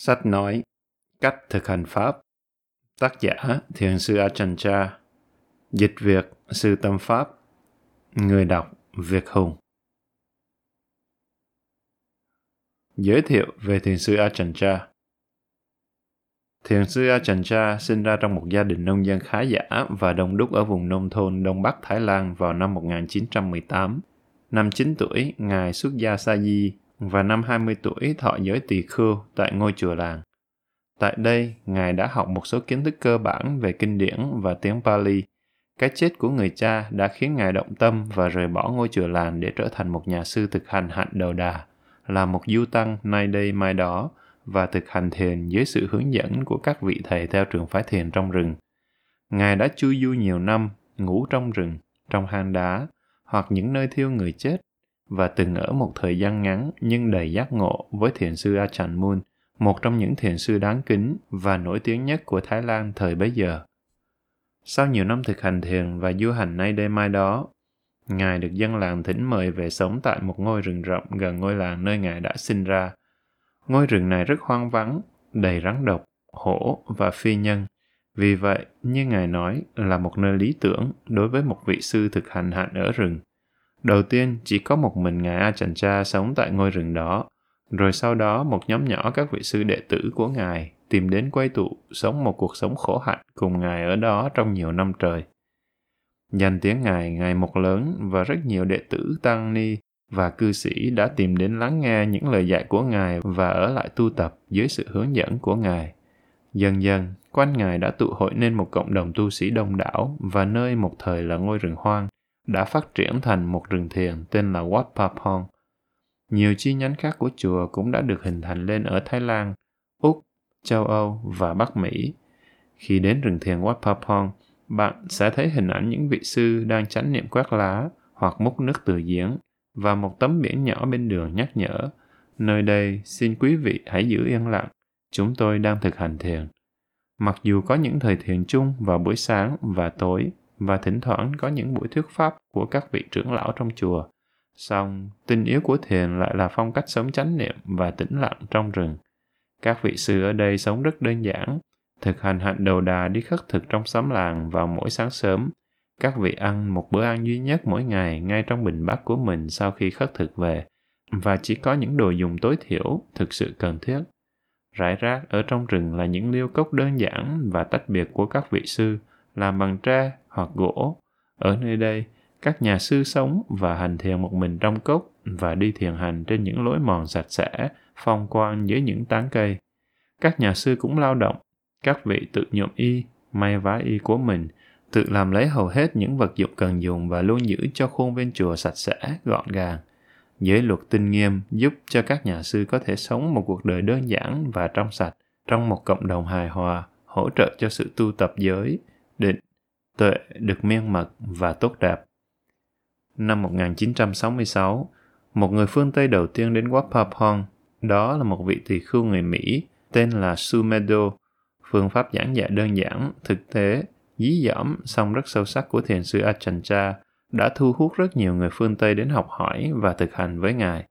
Sách nói Cách thực hành Pháp. Tác giả Thiền sư Ajahn Chah. Dịch Việt Sư Tâm Pháp. Người đọc Việt Hùng. Giới thiệu về Thiền sư Ajahn Chah. Thiền sư Ajahn Chah sinh ra trong một gia đình nông dân khá giả và đông đúc ở vùng nông thôn Đông Bắc Thái Lan vào năm 1918. Năm 9 tuổi, Ngài xuất gia Sa Di và năm 20 tuổi thọ giới tỳ khưu tại ngôi chùa làng. Tại đây, Ngài đã học một số kiến thức cơ bản về kinh điển và tiếng Pali. Cái chết của người cha đã khiến Ngài động tâm và rời bỏ ngôi chùa làng để trở thành một nhà sư thực hành hạnh đầu đà, là một du tăng nay đây mai đó và thực hành thiền dưới sự hướng dẫn của các vị thầy theo trường phái thiền trong rừng. Ngài đã chui du nhiều năm, ngủ trong rừng, trong hang đá, hoặc những nơi thiêu người chết và từng ở một thời gian ngắn nhưng đầy giác ngộ với thiền sư Achan Mun, một trong những thiền sư đáng kính và nổi tiếng nhất của Thái Lan thời bấy giờ. Sau nhiều năm thực hành thiền và du hành nay đây mai đó, Ngài được dân làng thỉnh mời về sống tại một ngôi rừng rộng gần ngôi làng nơi Ngài đã sinh ra. Ngôi rừng này rất hoang vắng, đầy rắn độc, hổ và phi nhân. Vì vậy, như Ngài nói, là một nơi lý tưởng đối với một vị sư thực hành hạnh ở rừng. Đầu tiên, chỉ có một mình Ngài A Trần Cha sống tại ngôi rừng đó. Rồi sau đó, một nhóm nhỏ các vị sư đệ tử của Ngài tìm đến quay tụ, sống một cuộc sống khổ hạnh cùng Ngài ở đó trong nhiều năm trời. Danh tiếng Ngài ngày một lớn và rất nhiều đệ tử Tăng Ni và cư sĩ đã tìm đến lắng nghe những lời dạy của Ngài và ở lại tu tập dưới sự hướng dẫn của Ngài. Dần dần, quanh Ngài đã tụ hội nên một cộng đồng tu sĩ đông đảo và nơi một thời là ngôi rừng hoang, đã phát triển thành một rừng thiền tên là Wat Papong. Nhiều chi nhánh khác của chùa cũng đã được hình thành lên ở Thái Lan, Úc, châu Âu và Bắc Mỹ. Khi đến rừng thiền Wat Papong, bạn sẽ thấy hình ảnh những vị sư đang chánh niệm quét lá hoặc múc nước từ giếng và một tấm biển nhỏ bên đường nhắc nhở nơi đây xin quý vị hãy giữ yên lặng chúng tôi đang thực hành thiền mặc dù có những thời thiền chung vào buổi sáng và tối và thỉnh thoảng có những buổi thuyết pháp của các vị trưởng lão trong chùa. Song, tinh yếu của thiền lại là phong cách sống chánh niệm và tĩnh lặng trong rừng. Các vị sư ở đây sống rất đơn giản, thực hành hạnh đầu đà đi khất thực trong xóm làng vào mỗi sáng sớm. Các vị ăn một bữa ăn duy nhất mỗi ngày ngay trong bình bát của mình sau khi khất thực về, và chỉ có những đồ dùng tối thiểu thực sự cần thiết. Rải rác ở trong rừng là những liêu cốc đơn giản và tách biệt của các vị sư, làm bằng tre hoặc gỗ. Ở nơi đây, các nhà sư sống và hành thiền một mình trong cốc và đi thiền hành trên những lối mòn sạch sẽ, phong quang dưới những tán cây. Các nhà sư cũng lao động, các vị tự nhuộm y, may vá y của mình, tự làm lấy hầu hết những vật dụng cần dùng và luôn giữ cho khuôn viên chùa sạch sẽ, gọn gàng. Giới luật tinh nghiêm giúp cho các nhà sư có thể sống một cuộc đời đơn giản và trong sạch trong một cộng đồng hài hòa, hỗ trợ cho sự tu tập giới, định, tuệ được miên mật và tốt đẹp. Năm 1966, một người phương Tây đầu tiên đến Wapapong, đó là một vị tỳ khưu người Mỹ tên là Sumedo. Phương pháp giảng dạy đơn giản, thực tế, dí dỏm song rất sâu sắc của thiền sư Ajahn Chah đã thu hút rất nhiều người phương Tây đến học hỏi và thực hành với Ngài.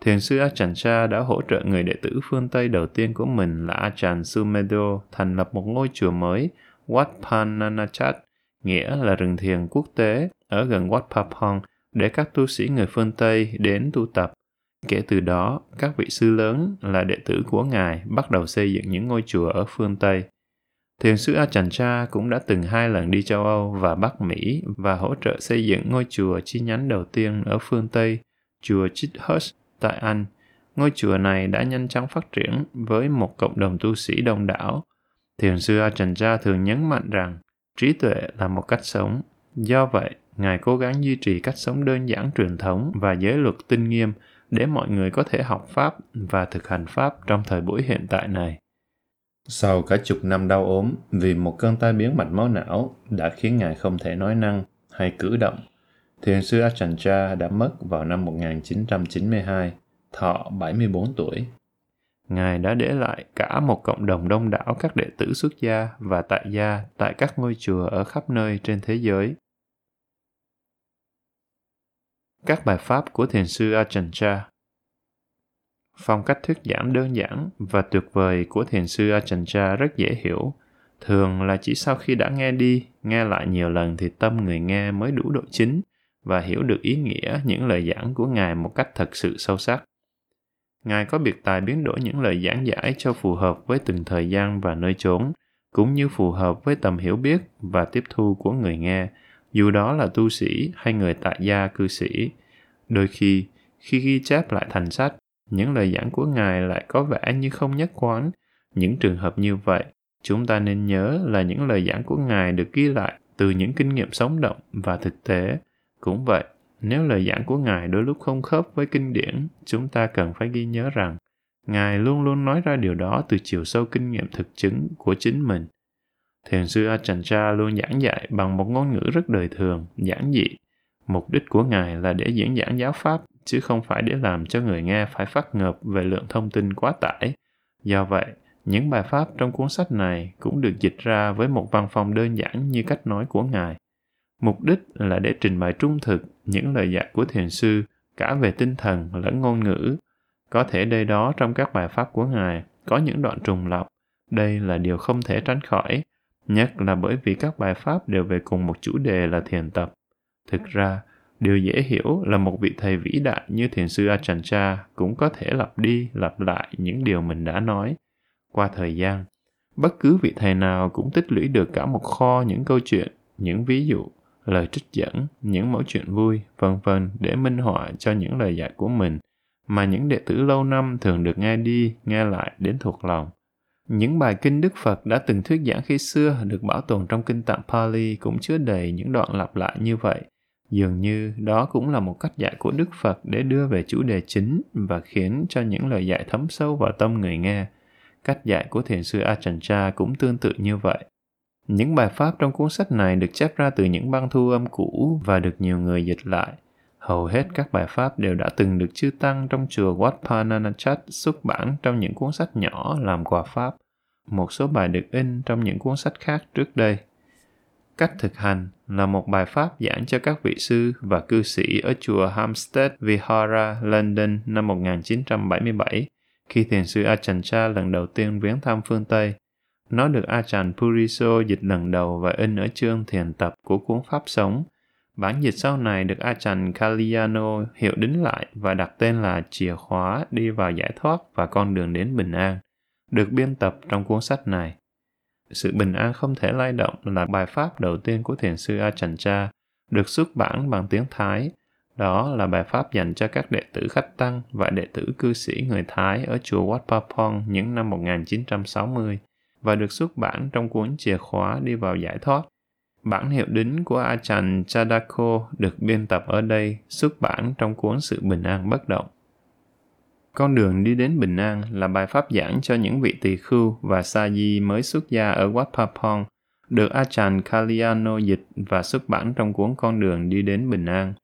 Thiền sư Ajahn Chah đã hỗ trợ người đệ tử phương Tây đầu tiên của mình là Ajahn Sumedo thành lập một ngôi chùa mới, Wat Pananachat, nghĩa là rừng thiền quốc tế ở gần Wat Papong để các tu sĩ người phương Tây đến tu tập. Kể từ đó, các vị sư lớn là đệ tử của Ngài bắt đầu xây dựng những ngôi chùa ở phương Tây. Thiền sư Ajahn Chah cũng đã từng hai lần đi châu Âu và Bắc Mỹ và hỗ trợ xây dựng ngôi chùa chi nhánh đầu tiên ở phương Tây, chùa Chithurst tại Anh. Ngôi chùa này đã nhanh chóng phát triển với một cộng đồng tu sĩ đông đảo. Thiền sư Ajahn Chah thường nhấn mạnh rằng trí tuệ là một cách sống. Do vậy, Ngài cố gắng duy trì cách sống đơn giản truyền thống và giới luật tinh nghiêm để mọi người có thể học Pháp và thực hành Pháp trong thời buổi hiện tại này. Sau cả chục năm đau ốm vì một cơn tai biến mạch máu não đã khiến Ngài không thể nói năng hay cử động, Thiền sư Ajahn Chah đã mất vào năm 1992, thọ 74 tuổi. Ngài đã để lại cả một cộng đồng đông đảo các đệ tử xuất gia và tại gia tại các ngôi chùa ở khắp nơi trên thế giới. Các bài pháp của thiền sư Ajahn Chah Phong cách thuyết giảng đơn giản và tuyệt vời của thiền sư Ajahn rất dễ hiểu. Thường là chỉ sau khi đã nghe đi, nghe lại nhiều lần thì tâm người nghe mới đủ độ chính và hiểu được ý nghĩa những lời giảng của Ngài một cách thật sự sâu sắc. Ngài có biệt tài biến đổi những lời giảng giải cho phù hợp với từng thời gian và nơi chốn, cũng như phù hợp với tầm hiểu biết và tiếp thu của người nghe, dù đó là tu sĩ hay người tại gia cư sĩ. Đôi khi, khi ghi chép lại thành sách, những lời giảng của Ngài lại có vẻ như không nhất quán. Những trường hợp như vậy, chúng ta nên nhớ là những lời giảng của Ngài được ghi lại từ những kinh nghiệm sống động và thực tế. Cũng vậy, nếu lời giảng của Ngài đôi lúc không khớp với kinh điển, chúng ta cần phải ghi nhớ rằng Ngài luôn luôn nói ra điều đó từ chiều sâu kinh nghiệm thực chứng của chính mình. Thiền sư Ajahn luôn giảng dạy bằng một ngôn ngữ rất đời thường, giản dị. Mục đích của Ngài là để diễn giảng giáo pháp, chứ không phải để làm cho người nghe phải phát ngợp về lượng thông tin quá tải. Do vậy, những bài pháp trong cuốn sách này cũng được dịch ra với một văn phong đơn giản như cách nói của Ngài. Mục đích là để trình bày trung thực những lời dạy của thiền sư cả về tinh thần lẫn ngôn ngữ. Có thể đây đó trong các bài pháp của Ngài có những đoạn trùng lặp. Đây là điều không thể tránh khỏi, nhất là bởi vì các bài pháp đều về cùng một chủ đề là thiền tập. Thực ra, điều dễ hiểu là một vị thầy vĩ đại như thiền sư Ajahn cũng có thể lặp đi lặp lại những điều mình đã nói qua thời gian bất cứ vị thầy nào cũng tích lũy được cả một kho những câu chuyện những ví dụ lời trích dẫn, những mẫu chuyện vui, vân vân, để minh họa cho những lời dạy của mình, mà những đệ tử lâu năm thường được nghe đi, nghe lại đến thuộc lòng những bài kinh Đức Phật đã từng thuyết giảng khi xưa được bảo tồn trong kinh tạng Pali cũng chứa đầy những đoạn lặp lại như vậy. Dường như đó cũng là một cách dạy của Đức Phật để đưa về chủ đề chính và khiến cho những lời dạy thấm sâu vào tâm người nghe. Cách dạy của thiền sư Ajahn cũng tương tự như vậy. Những bài pháp trong cuốn sách này được chép ra từ những băng thu âm cũ và được nhiều người dịch lại. Hầu hết các bài pháp đều đã từng được chư tăng trong chùa Wat Pananachat xuất bản trong những cuốn sách nhỏ làm quà pháp. Một số bài được in trong những cuốn sách khác trước đây. Cách thực hành là một bài pháp giảng cho các vị sư và cư sĩ ở chùa Hampstead Vihara, London năm 1977 khi thiền sư Achancha lần đầu tiên viếng thăm phương Tây. Nó được Ajahn Puriso dịch lần đầu và in ở chương thiền tập của cuốn Pháp Sống. Bản dịch sau này được Ajahn Kalyano hiệu đính lại và đặt tên là Chìa khóa đi vào giải thoát và con đường đến bình an, được biên tập trong cuốn sách này. Sự bình an không thể lay động là bài pháp đầu tiên của thiền sư Ajahn được xuất bản bằng tiếng Thái đó là bài pháp dành cho các đệ tử khách tăng và đệ tử cư sĩ người Thái ở chùa Wat Pa Phong những năm 1960 và được xuất bản trong cuốn Chìa khóa đi vào giải thoát. Bản hiệu đính của Achan Chadako được biên tập ở đây, xuất bản trong cuốn Sự Bình An Bất Động. Con đường đi đến Bình An là bài pháp giảng cho những vị tỳ khưu và sa di mới xuất gia ở Wat Pa Pong, được Achan Kalyano dịch và xuất bản trong cuốn Con đường đi đến Bình An.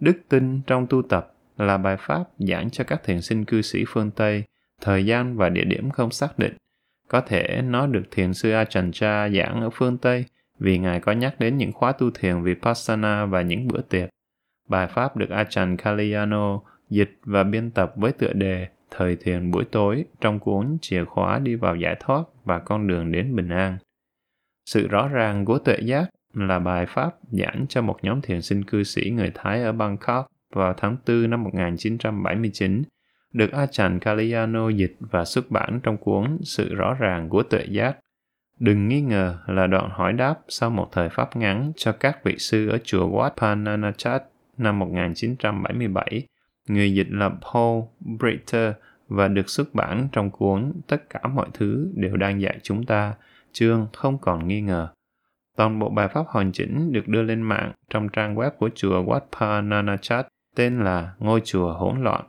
Đức tin trong tu tập là bài pháp giảng cho các thiền sinh cư sĩ phương Tây, thời gian và địa điểm không xác định. Có thể nó được thiền sư Ajahn giảng ở phương Tây vì Ngài có nhắc đến những khóa tu thiền Vipassana và những bữa tiệc. Bài pháp được Ajahn Kalyano dịch và biên tập với tựa đề Thời thiền buổi tối trong cuốn Chìa khóa đi vào giải thoát và con đường đến bình an. Sự rõ ràng của tuệ giác là bài pháp giảng cho một nhóm thiền sinh cư sĩ người Thái ở Bangkok vào tháng 4 năm 1979, được Achan Kalyano dịch và xuất bản trong cuốn Sự rõ ràng của tuệ giác. Đừng nghi ngờ là đoạn hỏi đáp sau một thời pháp ngắn cho các vị sư ở chùa Wat Pananachat năm 1977. Người dịch là Paul Britter và được xuất bản trong cuốn Tất cả mọi thứ đều đang dạy chúng ta, chương không còn nghi ngờ. Toàn bộ bài pháp hoàn chỉnh được đưa lên mạng trong trang web của chùa Wat Pananachat tên là Ngôi chùa hỗn loạn.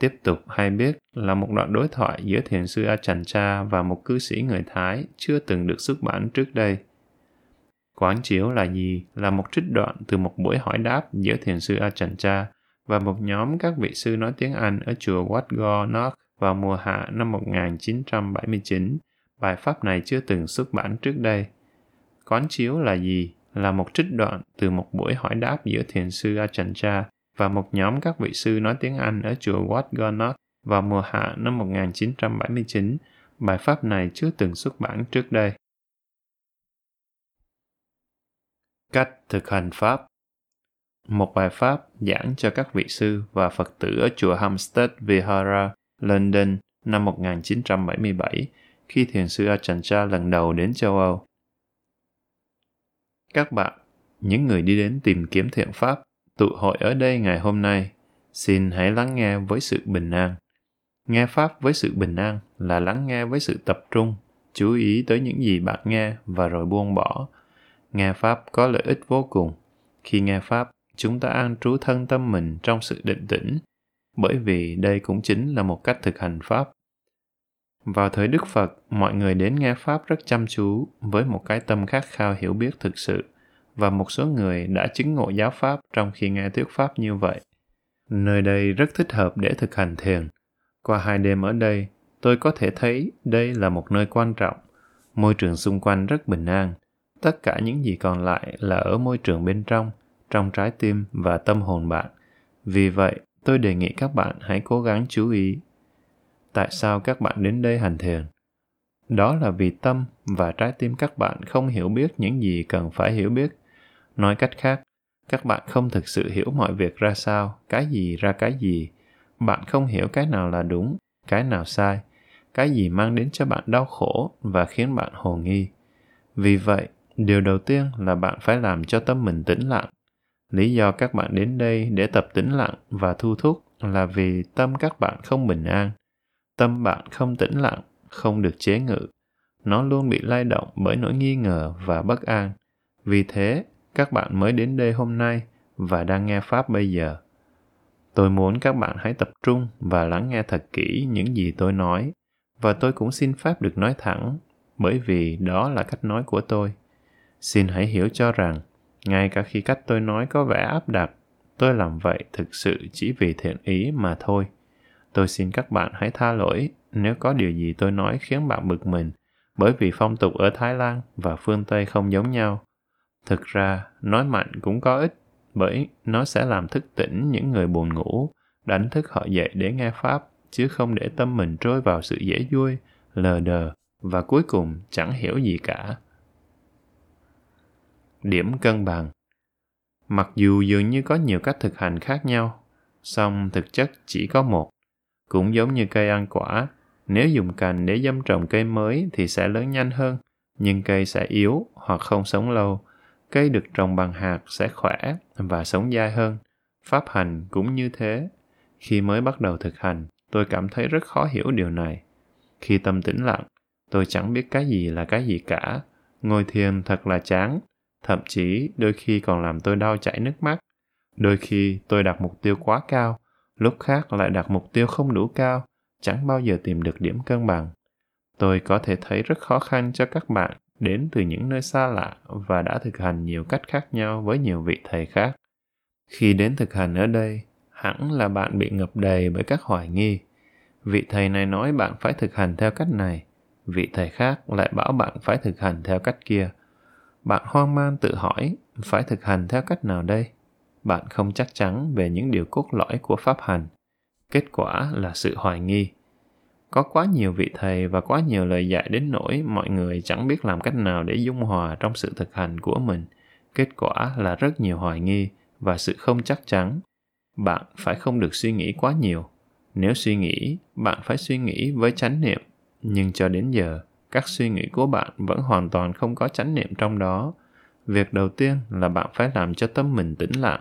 Tiếp tục hay biết là một đoạn đối thoại giữa thiền sư Achan Cha và một cư sĩ người Thái chưa từng được xuất bản trước đây. Quán chiếu là gì? Là một trích đoạn từ một buổi hỏi đáp giữa thiền sư Achan Cha và một nhóm các vị sư nói tiếng Anh ở chùa Wat Go Nok vào mùa hạ năm 1979. Bài pháp này chưa từng xuất bản trước đây. Quán chiếu là gì? Là một trích đoạn từ một buổi hỏi đáp giữa thiền sư Ajahn và một nhóm các vị sư nói tiếng Anh ở chùa Wat Gornat vào mùa hạ năm 1979. Bài pháp này chưa từng xuất bản trước đây. Cách thực hành pháp Một bài pháp giảng cho các vị sư và Phật tử ở chùa Hampstead Vihara, London năm 1977 khi thiền sư Ajahn lần đầu đến châu Âu. Các bạn, những người đi đến tìm kiếm thiện pháp, tụ hội ở đây ngày hôm nay, xin hãy lắng nghe với sự bình an. Nghe pháp với sự bình an là lắng nghe với sự tập trung, chú ý tới những gì bạn nghe và rồi buông bỏ. Nghe pháp có lợi ích vô cùng. Khi nghe pháp, chúng ta an trú thân tâm mình trong sự định tĩnh, bởi vì đây cũng chính là một cách thực hành pháp vào thời Đức Phật, mọi người đến nghe Pháp rất chăm chú, với một cái tâm khát khao hiểu biết thực sự, và một số người đã chứng ngộ giáo Pháp trong khi nghe thuyết Pháp như vậy. Nơi đây rất thích hợp để thực hành thiền. Qua hai đêm ở đây, tôi có thể thấy đây là một nơi quan trọng. Môi trường xung quanh rất bình an. Tất cả những gì còn lại là ở môi trường bên trong, trong trái tim và tâm hồn bạn. Vì vậy, tôi đề nghị các bạn hãy cố gắng chú ý tại sao các bạn đến đây hành thiền đó là vì tâm và trái tim các bạn không hiểu biết những gì cần phải hiểu biết nói cách khác, các bạn không thực sự hiểu mọi việc ra sao, cái gì ra cái gì. Bạn không hiểu cái nào là đúng, cái nào sai, cái gì mang đến cho bạn đau khổ và khiến bạn hồ nghi. Vì vậy, điều đầu tiên là bạn phải làm cho tâm mình tĩnh lặng. Lý do các bạn đến đây để tập tĩnh lặng và thu thúc là vì tâm các bạn không bình an. Tâm bạn không tĩnh lặng, không được chế ngự. Nó luôn bị lay động bởi nỗi nghi ngờ và bất an. Vì thế các bạn mới đến đây hôm nay và đang nghe pháp bây giờ. Tôi muốn các bạn hãy tập trung và lắng nghe thật kỹ những gì tôi nói. Và tôi cũng xin phép được nói thẳng bởi vì đó là cách nói của tôi. Xin hãy hiểu cho rằng ngay cả khi cách tôi nói có vẻ áp đặt tôi làm vậy thực sự chỉ vì thiện ý mà thôi. Tôi xin các bạn hãy tha lỗi nếu có điều gì tôi nói khiến bạn bực mình, bởi vì phong tục ở Thái Lan và phương Tây không giống nhau. Thực ra, nói mạnh cũng có ích, bởi nó sẽ làm thức tỉnh những người buồn ngủ, đánh thức họ dậy để nghe Pháp, chứ không để tâm mình trôi vào sự dễ vui, lờ đờ, và cuối cùng chẳng hiểu gì cả. Điểm cân bằng Mặc dù dường như có nhiều cách thực hành khác nhau, song thực chất chỉ có một cũng giống như cây ăn quả, nếu dùng cành để dâm trồng cây mới thì sẽ lớn nhanh hơn, nhưng cây sẽ yếu hoặc không sống lâu. Cây được trồng bằng hạt sẽ khỏe và sống dai hơn. Pháp hành cũng như thế. Khi mới bắt đầu thực hành, tôi cảm thấy rất khó hiểu điều này. Khi tâm tĩnh lặng, tôi chẳng biết cái gì là cái gì cả. Ngồi thiền thật là chán, thậm chí đôi khi còn làm tôi đau chảy nước mắt. Đôi khi tôi đặt mục tiêu quá cao, lúc khác lại đặt mục tiêu không đủ cao chẳng bao giờ tìm được điểm cân bằng tôi có thể thấy rất khó khăn cho các bạn đến từ những nơi xa lạ và đã thực hành nhiều cách khác nhau với nhiều vị thầy khác. Khi đến thực hành ở đây, hẳn là bạn bị ngập đầy bởi các hoài nghi. Vị thầy này nói bạn phải thực hành theo cách này, vị thầy khác lại bảo bạn phải thực hành theo cách kia. Bạn hoang mang tự hỏi, phải thực hành theo cách nào đây? Bạn không chắc chắn về những điều cốt lõi của pháp hành. Kết quả là sự hoài nghi có quá nhiều vị thầy và quá nhiều lời dạy đến nỗi mọi người chẳng biết làm cách nào để dung hòa trong sự thực hành của mình. Kết quả là rất nhiều hoài nghi và sự không chắc chắn. Bạn phải không được suy nghĩ quá nhiều. Nếu suy nghĩ, bạn phải suy nghĩ với chánh niệm. Nhưng cho đến giờ, các suy nghĩ của bạn vẫn hoàn toàn không có chánh niệm trong đó. Việc đầu tiên là bạn phải làm cho tâm mình tĩnh lặng.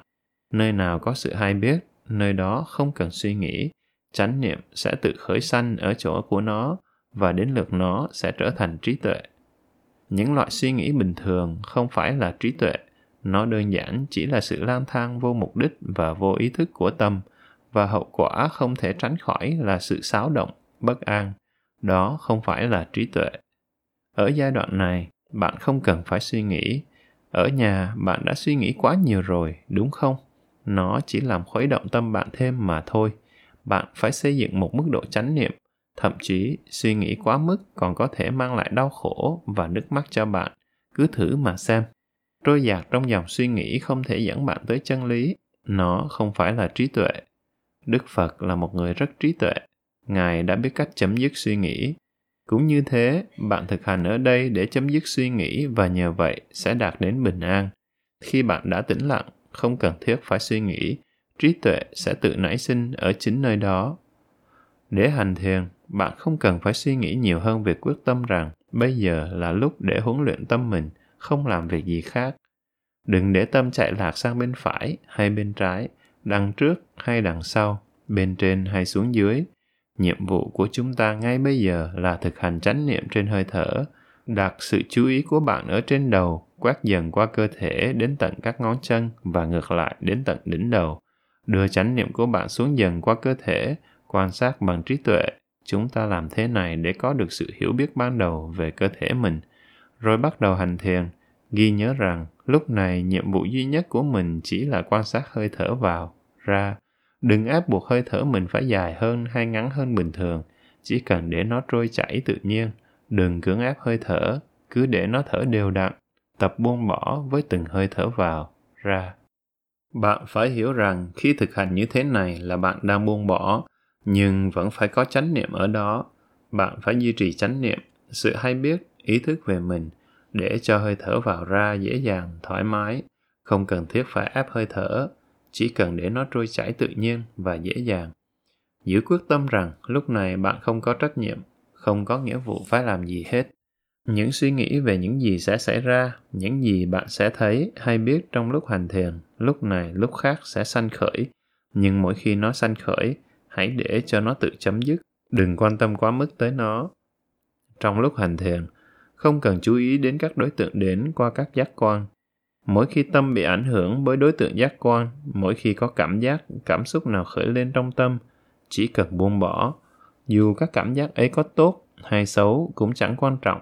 Nơi nào có sự hay biết, nơi đó không cần suy nghĩ chánh niệm sẽ tự khởi sanh ở chỗ của nó và đến lượt nó sẽ trở thành trí tuệ. Những loại suy nghĩ bình thường không phải là trí tuệ, nó đơn giản chỉ là sự lang thang vô mục đích và vô ý thức của tâm và hậu quả không thể tránh khỏi là sự xáo động, bất an. Đó không phải là trí tuệ. Ở giai đoạn này, bạn không cần phải suy nghĩ. Ở nhà, bạn đã suy nghĩ quá nhiều rồi, đúng không? Nó chỉ làm khuấy động tâm bạn thêm mà thôi bạn phải xây dựng một mức độ chánh niệm thậm chí suy nghĩ quá mức còn có thể mang lại đau khổ và nước mắt cho bạn cứ thử mà xem trôi dạt trong dòng suy nghĩ không thể dẫn bạn tới chân lý nó không phải là trí tuệ. Đức Phật là một người rất trí tuệ. Ngài đã biết cách chấm dứt suy nghĩ. Cũng như thế, bạn thực hành ở đây để chấm dứt suy nghĩ và nhờ vậy sẽ đạt đến bình an. Khi bạn đã tĩnh lặng, không cần thiết phải suy nghĩ, trí tuệ sẽ tự nảy sinh ở chính nơi đó. Để hành thiền, bạn không cần phải suy nghĩ nhiều hơn về quyết tâm rằng bây giờ là lúc để huấn luyện tâm mình, không làm việc gì khác. Đừng để tâm chạy lạc sang bên phải hay bên trái, đằng trước hay đằng sau, bên trên hay xuống dưới. Nhiệm vụ của chúng ta ngay bây giờ là thực hành chánh niệm trên hơi thở, đặt sự chú ý của bạn ở trên đầu, quét dần qua cơ thể đến tận các ngón chân và ngược lại đến tận đỉnh đầu. Đưa chánh niệm của bạn xuống dần qua cơ thể, quan sát bằng trí tuệ. Chúng ta làm thế này để có được sự hiểu biết ban đầu về cơ thể mình, rồi bắt đầu hành thiền. Ghi nhớ rằng lúc này nhiệm vụ duy nhất của mình chỉ là quan sát hơi thở vào, ra. Đừng ép buộc hơi thở mình phải dài hơn hay ngắn hơn bình thường, chỉ cần để nó trôi chảy tự nhiên. Đừng cưỡng ép hơi thở, cứ để nó thở đều đặn, tập buông bỏ với từng hơi thở vào, ra. Bạn phải hiểu rằng khi thực hành như thế này là bạn đang buông bỏ, nhưng vẫn phải có chánh niệm ở đó. Bạn phải duy trì chánh niệm, sự hay biết, ý thức về mình, để cho hơi thở vào ra dễ dàng, thoải mái, không cần thiết phải ép hơi thở, chỉ cần để nó trôi chảy tự nhiên và dễ dàng. Giữ quyết tâm rằng lúc này bạn không có trách nhiệm, không có nghĩa vụ phải làm gì hết. Những suy nghĩ về những gì sẽ xảy ra, những gì bạn sẽ thấy hay biết trong lúc hành thiền, lúc này lúc khác sẽ sanh khởi. Nhưng mỗi khi nó sanh khởi, hãy để cho nó tự chấm dứt, đừng quan tâm quá mức tới nó. Trong lúc hành thiền, không cần chú ý đến các đối tượng đến qua các giác quan. Mỗi khi tâm bị ảnh hưởng bởi đối tượng giác quan, mỗi khi có cảm giác, cảm xúc nào khởi lên trong tâm, chỉ cần buông bỏ. Dù các cảm giác ấy có tốt hay xấu cũng chẳng quan trọng.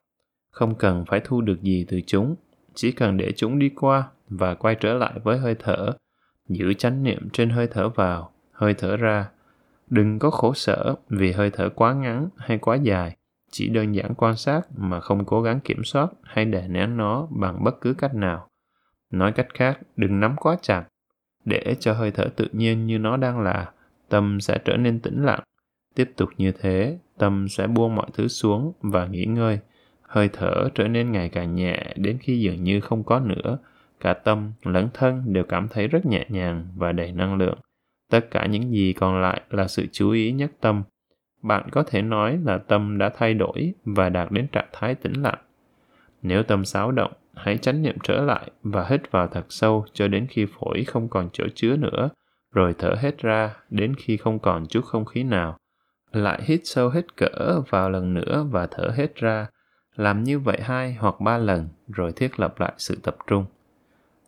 Không cần phải thu được gì từ chúng, chỉ cần để chúng đi qua và quay trở lại với hơi thở. Giữ chánh niệm trên hơi thở vào, hơi thở ra. Đừng có khổ sở vì hơi thở quá ngắn hay quá dài. Chỉ đơn giản quan sát mà không cố gắng kiểm soát hay đè nén nó bằng bất cứ cách nào. Nói cách khác đừng nắm quá chặt. Để cho hơi thở tự nhiên như nó đang là tâm sẽ trở nên tĩnh lặng. Tiếp tục như thế tâm sẽ buông mọi thứ xuống và nghỉ ngơi. Hơi thở trở nên ngày càng nhẹ đến khi dường như không có nữa cả tâm lẫn thân đều cảm thấy rất nhẹ nhàng và đầy năng lượng tất cả những gì còn lại là sự chú ý nhất tâm bạn có thể nói là tâm đã thay đổi và đạt đến trạng thái tĩnh lặng. Nếu tâm xáo động, hãy chánh niệm trở lại và hít vào thật sâu cho đến khi phổi không còn chỗ chứa nữa, rồi thở hết ra đến khi không còn chút không khí nào. Lại hít sâu hết cỡ vào lần nữa và thở hết ra. Làm như vậy hai hoặc ba lần rồi thiết lập lại sự tập trung.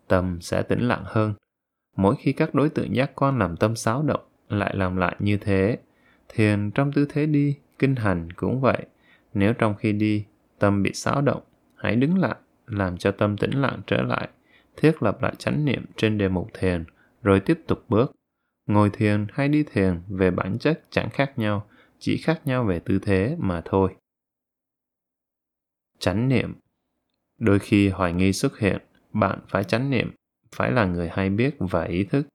Tâm sẽ tĩnh lặng hơn. Mỗi khi các đối tượng giác quan làm tâm xáo động, lại làm lại như thế Thiền trong tư thế đi, kinh hành cũng vậy. Nếu trong khi đi, tâm bị xáo động, hãy đứng lại, làm cho tâm tĩnh lặng trở lại, thiết lập lại chánh niệm trên đề mục thiền, rồi tiếp tục bước. Ngồi thiền hay đi thiền về bản chất chẳng khác nhau, chỉ khác nhau về tư thế mà thôi. Chánh niệm Đôi khi hoài nghi xuất hiện, bạn phải chánh niệm, phải là người hay biết và ý thức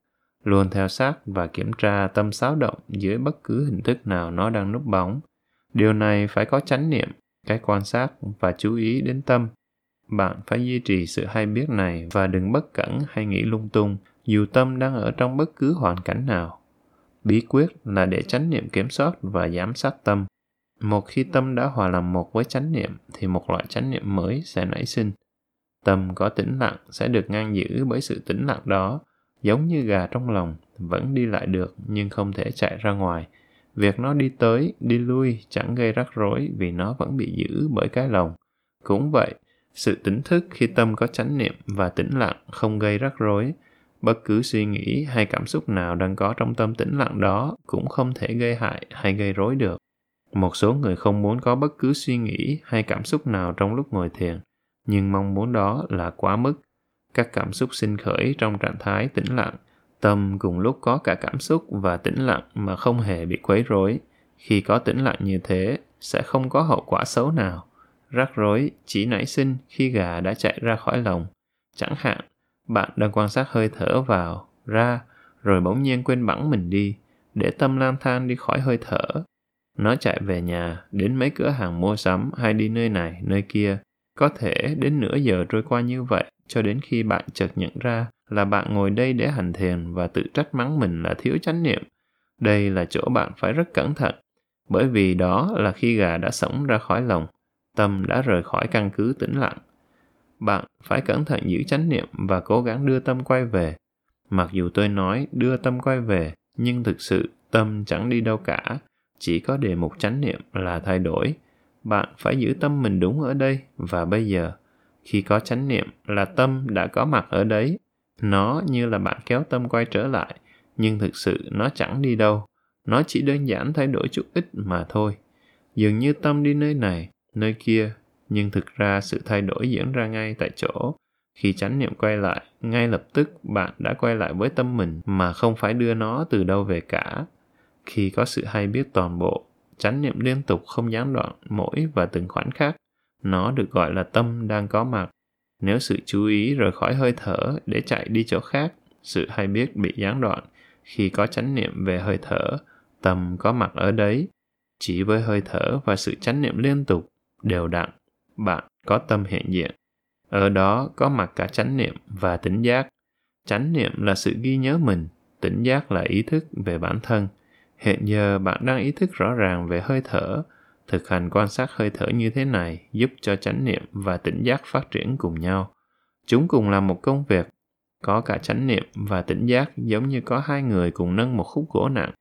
luôn theo sát và kiểm tra tâm xáo động dưới bất cứ hình thức nào nó đang núp bóng. Điều này phải có chánh niệm, cái quan sát và chú ý đến tâm. Bạn phải duy trì sự hay biết này và đừng bất cẩn hay nghĩ lung tung, dù tâm đang ở trong bất cứ hoàn cảnh nào. Bí quyết là để chánh niệm kiểm soát và giám sát tâm. Một khi tâm đã hòa làm một với chánh niệm thì một loại chánh niệm mới sẽ nảy sinh. Tâm có tĩnh lặng sẽ được ngăn giữ bởi sự tĩnh lặng đó giống như gà trong lòng, vẫn đi lại được nhưng không thể chạy ra ngoài. Việc nó đi tới, đi lui chẳng gây rắc rối vì nó vẫn bị giữ bởi cái lòng. Cũng vậy, sự tỉnh thức khi tâm có chánh niệm và tĩnh lặng không gây rắc rối. Bất cứ suy nghĩ hay cảm xúc nào đang có trong tâm tĩnh lặng đó cũng không thể gây hại hay gây rối được. Một số người không muốn có bất cứ suy nghĩ hay cảm xúc nào trong lúc ngồi thiền, nhưng mong muốn đó là quá mức. Các cảm xúc sinh khởi trong trạng thái tĩnh lặng. Tâm cùng lúc có cả cảm xúc và tĩnh lặng mà không hề bị quấy rối. Khi có tĩnh lặng như thế sẽ không có hậu quả xấu nào. Rắc rối chỉ nảy sinh khi gà đã chạy ra khỏi lồng chẳng hạn bạn đang quan sát hơi thở vào ra rồi bỗng nhiên quên bẵng mình đi, để tâm lang thang đi khỏi hơi thở. Nó chạy về nhà, đến mấy cửa hàng mua sắm hay đi nơi này, nơi kia. Có thể đến nửa giờ trôi qua như vậy, cho đến khi bạn chợt nhận ra là bạn ngồi đây để hành thiền và tự trách mắng mình là thiếu chánh niệm. Đây là chỗ bạn phải rất cẩn thận, bởi vì đó là khi gà đã sống ra khỏi lồng, tâm đã rời khỏi căn cứ tĩnh lặng. Bạn phải cẩn thận giữ chánh niệm và cố gắng đưa tâm quay về. Mặc dù tôi nói đưa tâm quay về, nhưng thực sự tâm chẳng đi đâu cả, chỉ có đề mục chánh niệm là thay đổi. Bạn phải giữ tâm mình đúng ở đây và bây giờ. Khi có chánh niệm là tâm đã có mặt ở đấy. Nó như là bạn kéo tâm quay trở lại, nhưng thực sự nó chẳng đi đâu. Nó chỉ đơn giản thay đổi chút ít mà thôi. Dường như tâm đi nơi này, nơi kia, nhưng thực ra sự thay đổi diễn ra ngay tại chỗ. Khi chánh niệm quay lại, ngay lập tức bạn đã quay lại với tâm mình mà không phải đưa nó từ đâu về cả. Khi có sự hay biết toàn bộ, chánh niệm liên tục không gián đoạn mỗi và từng khoảnh khắc, nó được gọi là tâm đang có mặt. Nếu sự chú ý rời khỏi hơi thở để chạy đi chỗ khác, sự hay biết bị gián đoạn. Khi có chánh niệm về hơi thở, tâm có mặt ở đấy. Chỉ với hơi thở và sự chánh niệm liên tục, đều đặn, bạn có tâm hiện diện. Ở đó có mặt cả chánh niệm và tỉnh giác. Chánh niệm là sự ghi nhớ mình, tỉnh giác là ý thức về bản thân. Hiện giờ bạn đang ý thức rõ ràng về hơi thở. Thực hành quan sát hơi thở như thế này giúp cho chánh niệm và tỉnh giác phát triển cùng nhau. Chúng cùng làm một công việc. Có cả chánh niệm và tỉnh giác giống như có hai người cùng nâng một khúc gỗ nặng.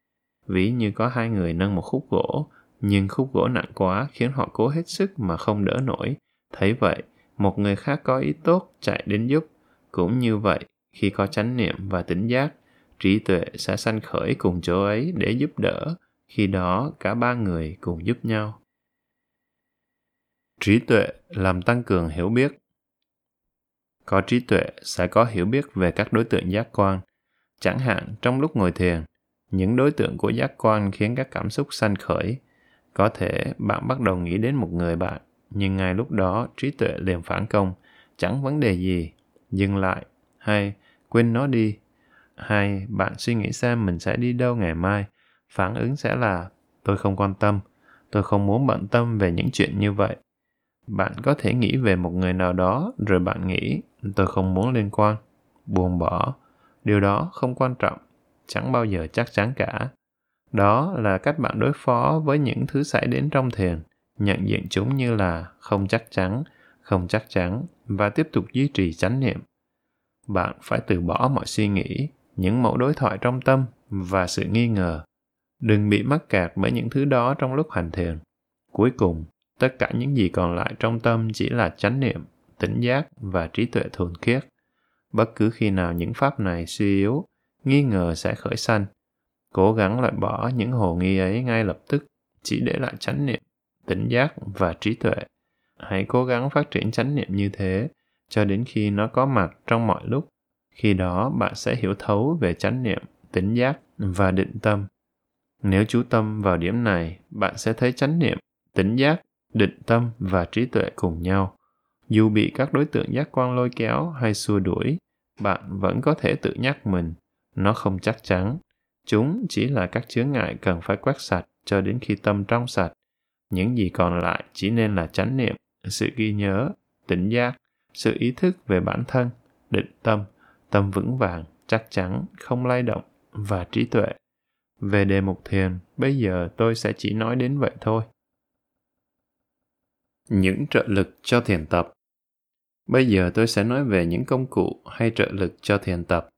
Ví như có hai người nâng một khúc gỗ, nhưng khúc gỗ nặng quá khiến họ cố hết sức mà không đỡ nổi. Thấy vậy, một người khác có ý tốt chạy đến giúp. Cũng như vậy, khi có chánh niệm và tỉnh giác, trí tuệ sẽ sanh khởi cùng chỗ ấy để giúp đỡ. Khi đó, cả ba người cùng giúp nhau. Trí tuệ làm tăng cường hiểu biết. Có trí tuệ sẽ có hiểu biết về các đối tượng giác quan. Chẳng hạn trong lúc ngồi thiền, những đối tượng của giác quan khiến các cảm xúc sanh khởi. Có thể bạn bắt đầu nghĩ đến một người bạn nhưng ngay lúc đó trí tuệ liền phản công, chẳng vấn đề gì, dừng lại, hay quên nó đi, hai, bạn suy nghĩ xem mình sẽ đi đâu ngày mai, phản ứng sẽ là tôi không quan tâm, tôi không muốn bận tâm về những chuyện như vậy. Bạn có thể nghĩ về một người nào đó rồi bạn nghĩ tôi không muốn liên quan, buông bỏ, điều đó không quan trọng, chẳng bao giờ chắc chắn cả. Đó là cách bạn đối phó với những thứ xảy đến trong thiền nhận diện chúng như là không chắc chắn, không chắc chắn và tiếp tục duy trì chánh niệm. Bạn phải từ bỏ mọi suy nghĩ, những mẫu đối thoại trong tâm và sự nghi ngờ. Đừng bị mắc kẹt bởi những thứ đó trong lúc hành thiền. Cuối cùng, tất cả những gì còn lại trong tâm chỉ là chánh niệm, tỉnh giác và trí tuệ thuần khiết. Bất cứ khi nào những pháp này suy yếu, nghi ngờ sẽ khởi sanh. Cố gắng loại bỏ những hồ nghi ấy ngay lập tức, chỉ để lại chánh niệm tỉnh giác và trí tuệ. Hãy cố gắng phát triển chánh niệm như thế cho đến khi nó có mặt trong mọi lúc. Khi đó bạn sẽ hiểu thấu về chánh niệm, tỉnh giác và định tâm. Nếu chú tâm vào điểm này, bạn sẽ thấy chánh niệm, tỉnh giác, định tâm và trí tuệ cùng nhau. Dù bị các đối tượng giác quan lôi kéo hay xua đuổi, bạn vẫn có thể tự nhắc mình. Nó không chắc chắn. Chúng chỉ là các chướng ngại cần phải quét sạch cho đến khi tâm trong sạch những gì còn lại chỉ nên là chánh niệm sự ghi nhớ tỉnh giác sự ý thức về bản thân định tâm tâm vững vàng chắc chắn không lay động và trí tuệ. Về đề mục thiền bây giờ tôi sẽ chỉ nói đến vậy thôi. Những trợ lực cho thiền tập. Bây giờ tôi sẽ nói về những công cụ hay trợ lực cho thiền tập.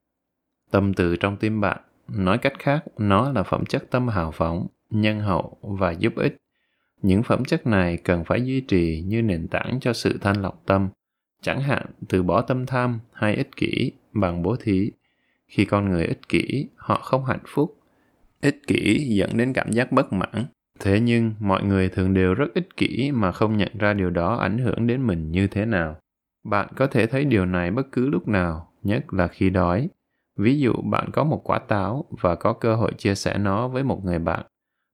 Tâm từ trong tim bạn nói cách khác nó là phẩm chất tâm hào phóng nhân hậu và giúp ích. Những phẩm chất này cần phải duy trì như nền tảng cho sự thanh lọc tâm, chẳng hạn từ bỏ tâm tham hay ích kỷ bằng bố thí. Khi con người ích kỷ, họ không hạnh phúc. Ích kỷ dẫn đến cảm giác bất mãn. Thế nhưng, mọi người thường đều rất ích kỷ mà không nhận ra điều đó ảnh hưởng đến mình như thế nào. Bạn có thể thấy điều này bất cứ lúc nào, nhất là khi đói. Ví dụ bạn có một quả táo và có cơ hội chia sẻ nó với một người bạn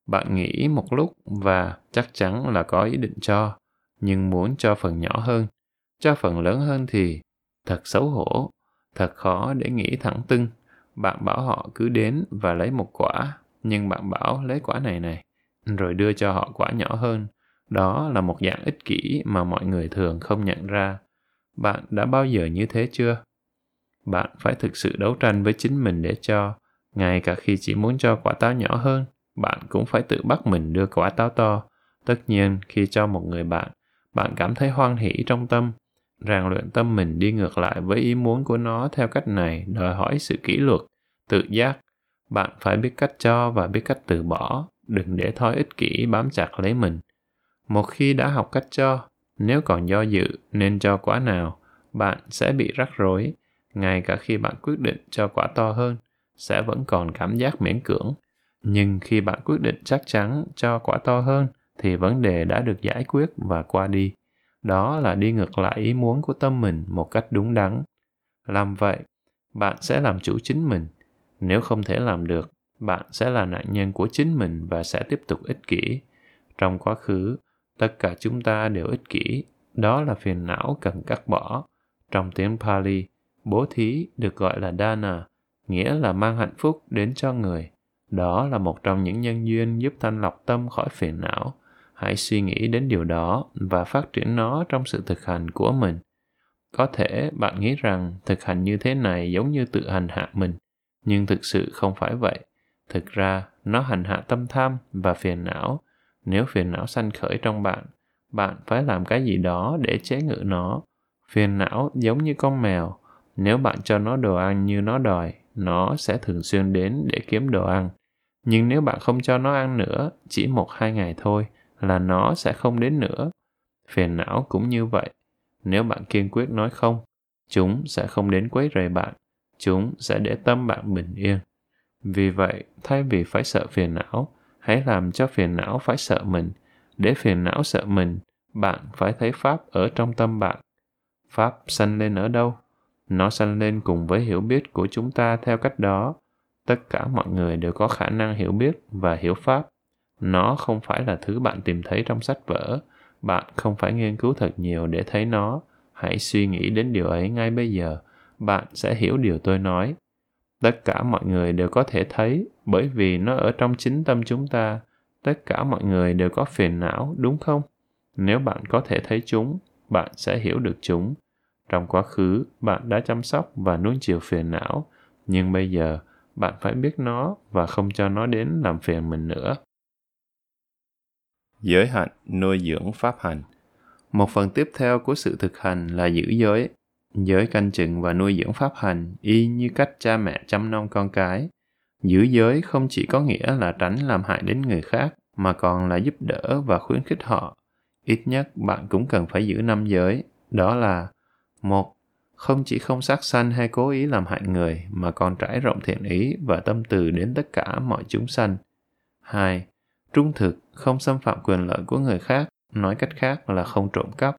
bạn nghĩ một lúc và chắc chắn là có ý định cho, nhưng muốn cho phần nhỏ hơn. Cho phần lớn hơn thì thật xấu hổ, thật khó để nghĩ thẳng tưng. Bạn bảo họ cứ đến và lấy một quả, nhưng bạn bảo lấy quả này này, rồi đưa cho họ quả nhỏ hơn. Đó là một dạng ích kỷ mà mọi người thường không nhận ra. Bạn đã bao giờ như thế chưa? Bạn phải thực sự đấu tranh với chính mình để cho, ngay cả khi chỉ muốn cho quả táo nhỏ hơn, bạn cũng phải tự bắt mình đưa quả táo to. Tất nhiên, khi cho một người bạn, bạn cảm thấy hoan hỷ trong tâm, rèn luyện tâm mình đi ngược lại với ý muốn của nó theo cách này đòi hỏi sự kỷ luật, tự giác. Bạn phải biết cách cho và biết cách từ bỏ, đừng để thói ích kỷ bám chặt lấy mình. Một khi đã học cách cho, nếu còn do dự nên cho quá nào, bạn sẽ bị rắc rối, ngay cả khi bạn quyết định cho quả to hơn, sẽ vẫn còn cảm giác miễn cưỡng. Nhưng khi bạn quyết định chắc chắn cho quả to hơn, thì vấn đề đã được giải quyết và qua đi. Đó là đi ngược lại ý muốn của tâm mình một cách đúng đắn. Làm vậy, bạn sẽ làm chủ chính mình. Nếu không thể làm được, bạn sẽ là nạn nhân của chính mình và sẽ tiếp tục ích kỷ. Trong quá khứ, tất cả chúng ta đều ích kỷ. Đó là phiền não cần cắt bỏ. Trong tiếng Pali, bố thí được gọi là dana, nghĩa là mang hạnh phúc đến cho người. Đó là một trong những nhân duyên giúp thanh lọc tâm khỏi phiền não hãy suy nghĩ đến điều đó và phát triển nó trong sự thực hành của mình. Có thể bạn nghĩ rằng thực hành như thế này giống như tự hành hạ mình, nhưng thực sự không phải vậy. Thực ra, nó hành hạ tâm tham và phiền não. Nếu phiền não sanh khởi trong bạn bạn phải làm cái gì đó để chế ngự nó. Phiền não giống như con mèo. Nếu bạn cho nó đồ ăn như nó đòi, nó sẽ thường xuyên đến để kiếm đồ ăn. Nhưng nếu bạn không cho nó ăn nữa, chỉ một hai ngày thôi là nó sẽ không đến nữa. Phiền não cũng như vậy. Nếu bạn kiên quyết nói không, chúng sẽ không đến quấy rầy bạn. Chúng sẽ để tâm bạn bình yên. Vì vậy, thay vì phải sợ phiền não, hãy làm cho phiền não phải sợ mình. Để phiền não sợ mình, bạn phải thấy Pháp ở trong tâm bạn. Pháp sanh lên ở đâu? Nó sanh lên cùng với hiểu biết của chúng ta theo cách đó. Tất cả mọi người đều có khả năng hiểu biết và hiểu Pháp nó không phải là thứ bạn tìm thấy trong sách vở. Bạn không phải nghiên cứu thật nhiều để thấy nó. Hãy suy nghĩ đến điều ấy ngay bây giờ. Bạn sẽ hiểu điều tôi nói. Tất cả mọi người đều có thể thấy, bởi vì nó ở trong chính tâm chúng ta. Tất cả mọi người đều có phiền não, đúng không? Nếu bạn có thể thấy chúng, bạn sẽ hiểu được chúng. Trong quá khứ, bạn đã chăm sóc và nuông chiều phiền não. Nhưng bây giờ, bạn phải biết nó và không cho nó đến làm phiền mình nữa. Giới hạnh nuôi dưỡng pháp hành. Một phần tiếp theo của sự thực hành là giữ giới. Giới canh chừng và nuôi dưỡng pháp hành y như cách cha mẹ chăm nom con cái. Giữ giới không chỉ có nghĩa là tránh làm hại đến người khác, mà còn là giúp đỡ và khuyến khích họ. Ít nhất bạn cũng cần phải giữ năm giới, đó là một Không chỉ không sát sanh hay cố ý làm hại người, mà còn trải rộng thiện ý và tâm từ đến tất cả mọi chúng sanh. 2 trung thực, không xâm phạm quyền lợi của người khác, nói cách khác là không trộm cắp.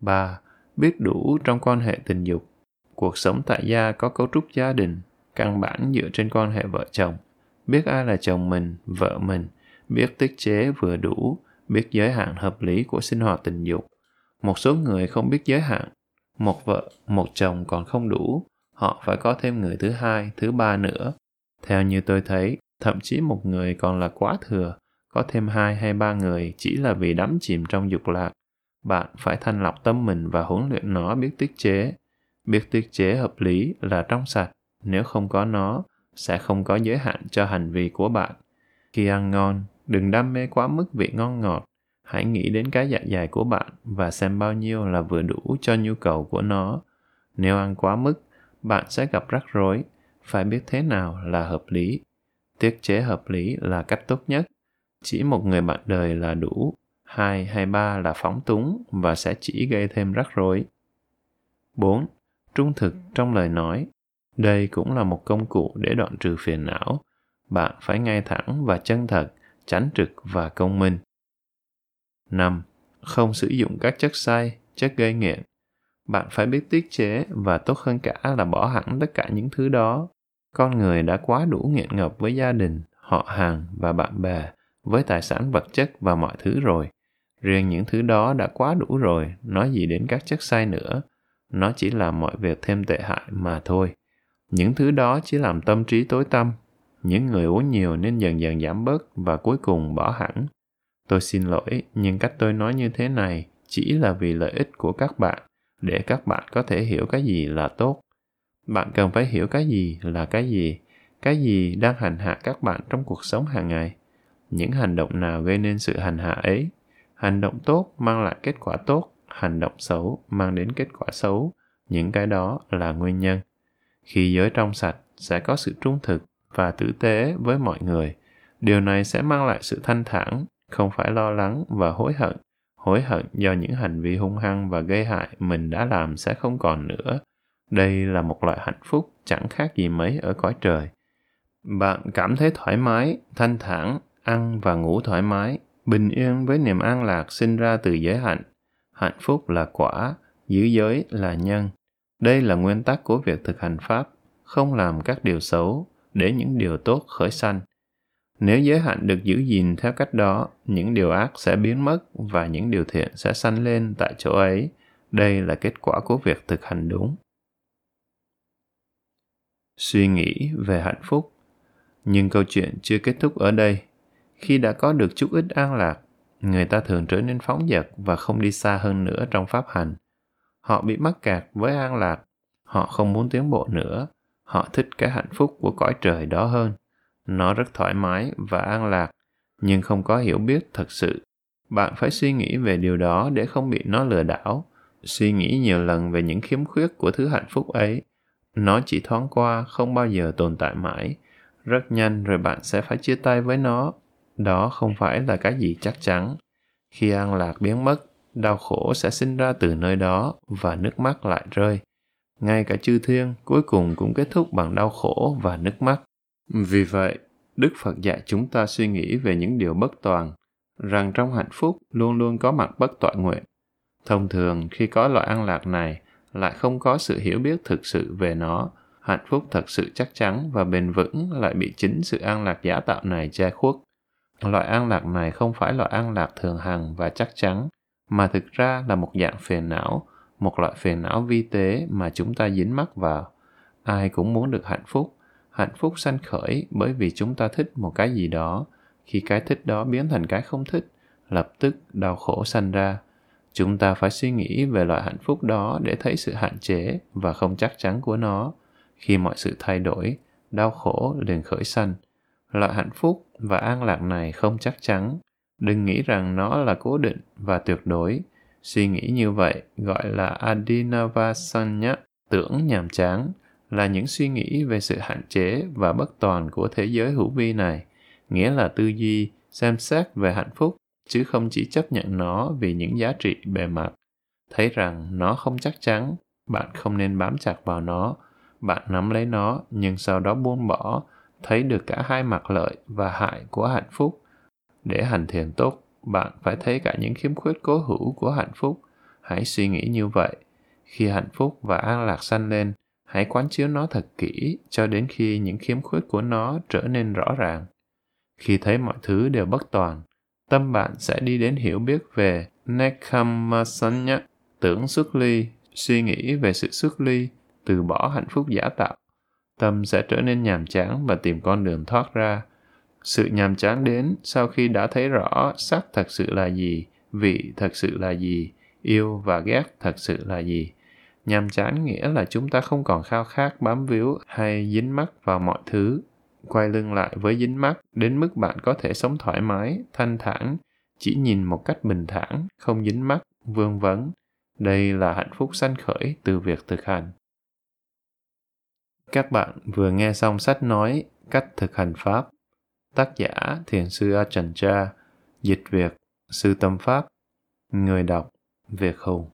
3. Biết đủ trong quan hệ tình dục. Cuộc sống tại gia có cấu trúc gia đình, căn bản dựa trên quan hệ vợ chồng. Biết ai là chồng mình, vợ mình, biết tiết chế vừa đủ, biết giới hạn hợp lý của sinh hoạt tình dục. Một số người không biết giới hạn. Một vợ, một chồng còn không đủ, họ phải có thêm người thứ hai, thứ ba nữa. Theo như tôi thấy, thậm chí một người còn là quá thừa, có thêm hai hay ba người chỉ là vì đắm chìm trong dục lạc. Bạn phải thanh lọc tâm mình và huấn luyện nó biết tiết chế. Biết tiết chế hợp lý là trong sạch, nếu không có nó, sẽ không có giới hạn cho hành vi của bạn. Khi ăn ngon, đừng đam mê quá mức vị ngon ngọt. Hãy nghĩ đến cái dạ dày của bạn và xem bao nhiêu là vừa đủ cho nhu cầu của nó. Nếu ăn quá mức, bạn sẽ gặp rắc rối. Phải biết thế nào là hợp lý tiết chế hợp lý là cách tốt nhất chỉ một người bạn đời là đủ hai hay ba là phóng túng và sẽ chỉ gây thêm rắc rối 4. Trung thực trong lời nói. Đây cũng là một công cụ để đoạn trừ phiền não. Bạn phải ngay thẳng và chân thật, chánh trực và công minh. 5. Không sử dụng các chất say, chất gây nghiện. Bạn phải biết tiết chế và tốt hơn cả là bỏ hẳn tất cả những thứ đó con người đã quá đủ nghiện ngập với gia đình họ hàng và bạn bè với tài sản vật chất và mọi thứ rồi riêng những thứ đó đã quá đủ rồi nói gì đến các chất sai nữa nó chỉ làm mọi việc thêm tệ hại mà thôi Những thứ đó chỉ làm tâm trí tối tăm. Những người uống nhiều nên dần dần giảm bớt và cuối cùng bỏ hẳn. Tôi xin lỗi, nhưng cách tôi nói như thế này chỉ là vì lợi ích của các bạn, để các bạn có thể hiểu cái gì là tốt. Bạn cần phải hiểu cái gì là cái gì, cái gì đang hành hạ các bạn trong cuộc sống hàng ngày. Những hành động nào gây nên sự hành hạ ấy. Hành động tốt mang lại kết quả tốt, hành động xấu mang đến kết quả xấu. Những cái đó là nguyên nhân. Khi giới trong sạch sẽ có sự trung thực và tử tế với mọi người. Điều này sẽ mang lại sự thanh thản, không phải lo lắng và hối hận. Hối hận do những hành vi hung hăng và gây hại mình đã làm sẽ không còn nữa. Đây là một loại hạnh phúc chẳng khác gì mấy ở cõi trời. Bạn cảm thấy thoải mái, thanh thản, ăn và ngủ thoải mái, bình yên với niềm an lạc sinh ra từ giới hạnh. Hạnh phúc là quả, giữ giới là nhân. Đây là nguyên tắc của việc thực hành Pháp, không làm các điều xấu, để những điều tốt khởi sanh. Nếu giới hạnh được giữ gìn theo cách đó, những điều ác sẽ biến mất và những điều thiện sẽ sanh lên tại chỗ ấy. Đây là kết quả của việc thực hành đúng. Suy nghĩ về hạnh phúc Nhưng câu chuyện chưa kết thúc ở đây. Khi đã có được chút ít an lạc, người ta thường trở nên phóng dật và không đi xa hơn nữa trong pháp hành. Họ bị mắc kẹt với an lạc, họ không muốn tiến bộ nữa, họ thích cái hạnh phúc của cõi trời đó hơn. Nó rất thoải mái và an lạc, nhưng không có hiểu biết thật sự. Bạn phải suy nghĩ về điều đó để không bị nó lừa đảo. Suy nghĩ nhiều lần về những khiếm khuyết của thứ hạnh phúc ấy. Nó chỉ thoáng qua, không bao giờ tồn tại mãi. Rất nhanh rồi bạn sẽ phải chia tay với nó đó không phải là cái gì chắc chắn. Khi an lạc biến mất, đau khổ sẽ sinh ra từ nơi đó và nước mắt lại rơi. Ngay cả chư thiên cuối cùng cũng kết thúc bằng đau khổ và nước mắt. Vì vậy, đức phật dạy chúng ta suy nghĩ về những điều bất toàn, rằng trong hạnh phúc luôn luôn có mặt bất toại nguyện. Thông thường, khi có loại an lạc này, lại không có sự hiểu biết thực sự về nó. Hạnh phúc thật sự chắc chắn và bền vững lại bị chính sự an lạc giả tạo này che khuất. Loại an lạc này không phải loại an lạc thường hằng và chắc chắn, mà thực ra là một dạng phiền não, một loại phiền não vi tế mà chúng ta dính mắc vào. Ai cũng muốn được hạnh phúc. Hạnh phúc sanh khởi bởi vì chúng ta thích một cái gì đó. Khi cái thích đó biến thành cái không thích, lập tức đau khổ sanh ra. Chúng ta phải suy nghĩ về loại hạnh phúc đó để thấy sự hạn chế và không chắc chắn của nó. Khi mọi sự thay đổi, đau khổ liền khởi sanh Loại hạnh phúc và an lạc này không chắc chắn. Đừng nghĩ rằng nó là cố định và tuyệt đối. Suy nghĩ như vậy gọi là adinavasanya, tưởng nhàm chán, là những suy nghĩ về sự hạn chế và bất toàn của thế giới hữu vi này, nghĩa là tư duy, xem xét về hạnh phúc, chứ không chỉ chấp nhận nó vì những giá trị bề mặt. Thấy rằng nó không chắc chắn, bạn không nên bám chặt vào nó, bạn nắm lấy nó nhưng sau đó buông bỏ thấy được cả hai mặt lợi và hại của hạnh phúc. Để hành thiền tốt, bạn phải thấy cả những khiếm khuyết cố hữu của hạnh phúc. Hãy suy nghĩ như vậy. Khi hạnh phúc và an lạc sanh lên, hãy quán chiếu nó thật kỹ cho đến khi những khiếm khuyết của nó trở nên rõ ràng. Khi thấy mọi thứ đều bất toàn, tâm bạn sẽ đi đến hiểu biết về nekhammasanya tưởng xuất ly, suy nghĩ về sự xuất ly, từ bỏ hạnh phúc giả tạo tâm sẽ trở nên nhàm chán và tìm con đường thoát ra. Sự nhàm chán đến sau khi đã thấy rõ sắc thật sự là gì, vị thật sự là gì, yêu và ghét thật sự là gì. Nhàm chán nghĩa là chúng ta không còn khao khát bám víu hay dính mắc vào mọi thứ. Quay lưng lại với dính mắc đến mức bạn có thể sống thoải mái, thanh thản, chỉ nhìn một cách bình thản, không dính mắc, vương vấn. Đây là hạnh phúc sanh khởi từ việc thực hành. Các bạn vừa nghe xong sách nói Cách thực hành Pháp, tác giả Thiền sư Ajahn Chah, dịch Việt, Sư Tâm Pháp, người đọc Việt Hùng.